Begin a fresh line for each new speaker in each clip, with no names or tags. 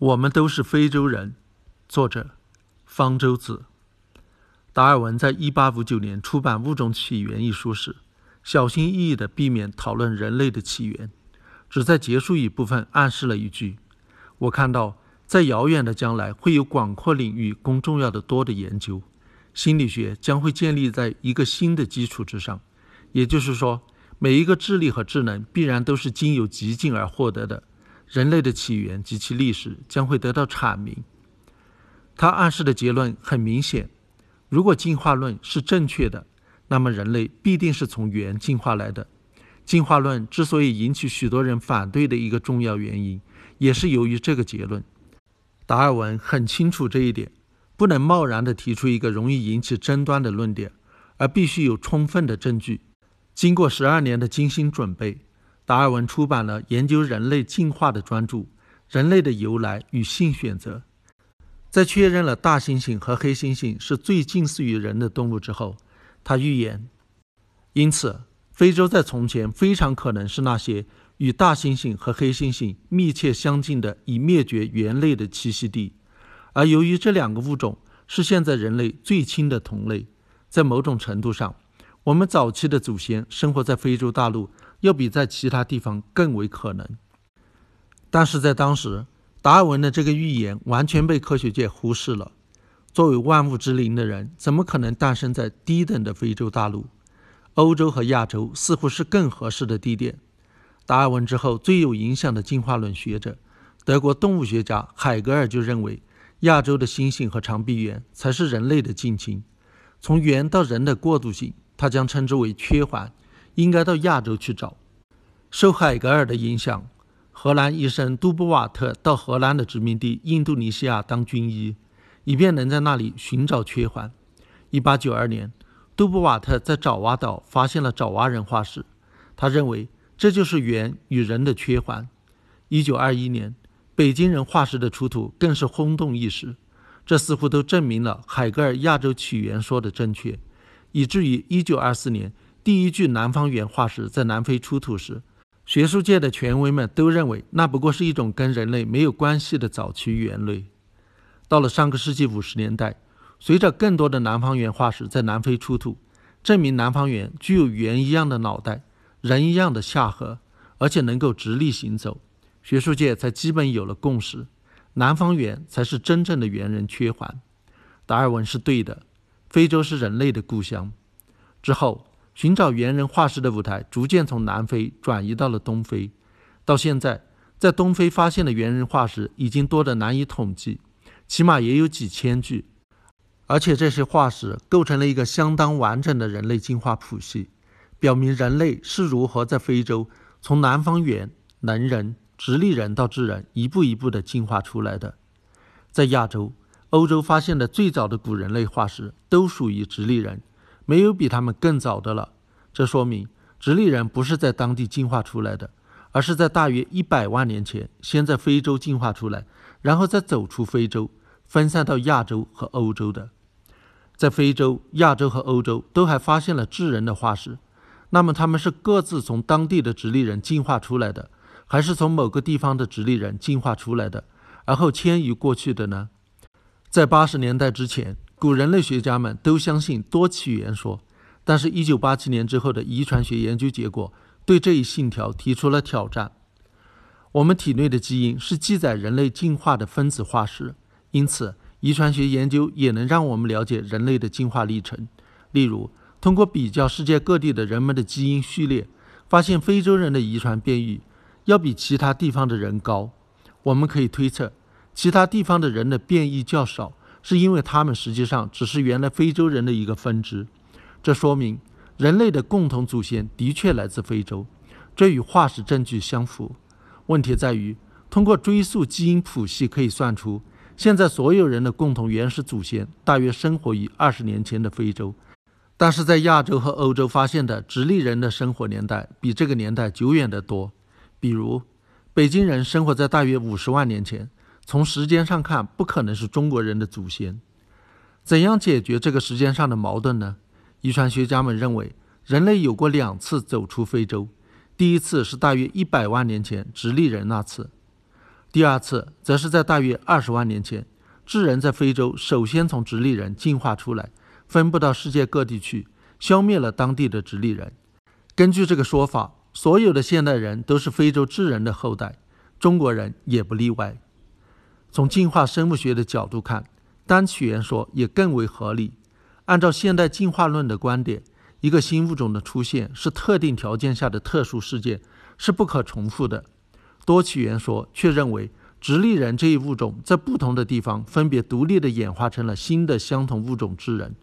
我们都是非洲人。作者：方舟子。达尔文在1859年出版《物种起源》一书时，小心翼翼地避免讨论人类的起源，只在结束一部分暗示了一句：“我看到，在遥远的将来，会有广阔领域供重要的多的研究。心理学将会建立在一个新的基础之上，也就是说，每一个智力和智能必然都是经由极境而获得的。”人类的起源及其历史将会得到阐明。他暗示的结论很明显：如果进化论是正确的，那么人类必定是从猿进化来的。进化论之所以引起许多人反对的一个重要原因，也是由于这个结论。达尔文很清楚这一点，不能贸然地提出一个容易引起争端的论点，而必须有充分的证据。经过十二年的精心准备。达尔文出版了研究人类进化的专著《人类的由来与性选择》。在确认了大猩猩和黑猩猩是最近似于人的动物之后，他预言：因此，非洲在从前非常可能是那些与大猩猩和黑猩猩密切相近的已灭绝猿类的栖息地。而由于这两个物种是现在人类最亲的同类，在某种程度上，我们早期的祖先生活在非洲大陆。要比在其他地方更为可能，但是在当时，达尔文的这个预言完全被科学界忽视了。作为万物之灵的人，怎么可能诞生在低等的非洲大陆？欧洲和亚洲似乎是更合适的地点。达尔文之后最有影响的进化论学者，德国动物学家海格尔就认为，亚洲的猩猩和长臂猿才是人类的近亲。从猿到人的过渡性，他将称之为缺环。应该到亚洲去找。受海格尔的影响，荷兰医生杜布瓦特到荷兰的殖民地印度尼西亚当军医，以便能在那里寻找缺环。1892年，杜布瓦特在爪哇岛发现了爪哇人化石，他认为这就是猿与人的缺环。1921年，北京人化石的出土更是轰动一时，这似乎都证明了海格尔亚洲起源说的正确，以至于1924年。第一具南方猿化石在南非出土时，学术界的权威们都认为那不过是一种跟人类没有关系的早期猿类。到了上个世纪五十年代，随着更多的南方猿化石在南非出土，证明南方猿具有猿一样的脑袋、人一样的下颌，而且能够直立行走，学术界才基本有了共识：南方猿才是真正的猿人缺环。达尔文是对的，非洲是人类的故乡。之后。寻找猿人化石的舞台逐渐从南非转移到了东非，到现在，在东非发现的猿人化石已经多得难以统计，起码也有几千具，而且这些化石构成了一个相当完整的人类进化谱系，表明人类是如何在非洲从南方猿、能人、直立人到智人一步一步地进化出来的。在亚洲、欧洲发现的最早的古人类化石都属于直立人。没有比他们更早的了，这说明直立人不是在当地进化出来的，而是在大约一百万年前先在非洲进化出来，然后再走出非洲，分散到亚洲和欧洲的。在非洲、亚洲和欧洲都还发现了智人的化石，那么他们是各自从当地的直立人进化出来的，还是从某个地方的直立人进化出来的，而后迁移过去的呢？在八十年代之前。古人类学家们都相信多起源说，但是1987年之后的遗传学研究结果对这一信条提出了挑战。我们体内的基因是记载人类进化的分子化石，因此遗传学研究也能让我们了解人类的进化历程。例如，通过比较世界各地的人们的基因序列，发现非洲人的遗传变异要比其他地方的人高。我们可以推测，其他地方的人的变异较少。是因为他们实际上只是原来非洲人的一个分支，这说明人类的共同祖先的确来自非洲，这与化石证据相符。问题在于，通过追溯基因谱系可以算出，现在所有人的共同原始祖先大约生活于二十年前的非洲，但是在亚洲和欧洲发现的直立人的生活年代比这个年代久远得多。比如，北京人生活在大约五十万年前。从时间上看，不可能是中国人的祖先。怎样解决这个时间上的矛盾呢？遗传学家们认为，人类有过两次走出非洲，第一次是大约一百万年前直立人那次。第二次则是在大约二十万年前，智人在非洲首先从直立人进化出来，分布到世界各地去，消灭了当地的直立人。根据这个说法，所有的现代人都是非洲智人的后代，中国人也不例外。从进化生物学的角度看，单起源说也更为合理。按照现代进化论的观点，一个新物种的出现是特定条件下的特殊事件，是不可重复的。多起源说却认为，直立人这一物种在不同的地方分别独立地演化成了新的相同物种之人，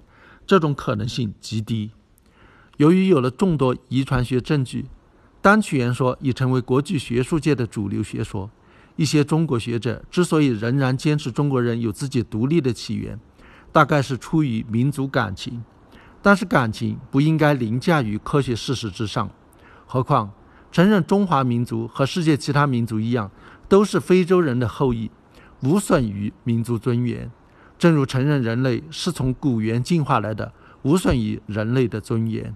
这种可能性极低。由于有了众多遗传学证据，单起源说已成为国际学术界的主流学说。一些中国学者之所以仍然坚持中国人有自己独立的起源，大概是出于民族感情，但是感情不应该凌驾于科学事实之上。何况承认中华民族和世界其他民族一样，都是非洲人的后裔，无损于民族尊严。正如承认人类是从古猿进化来的，无损于人类的尊严。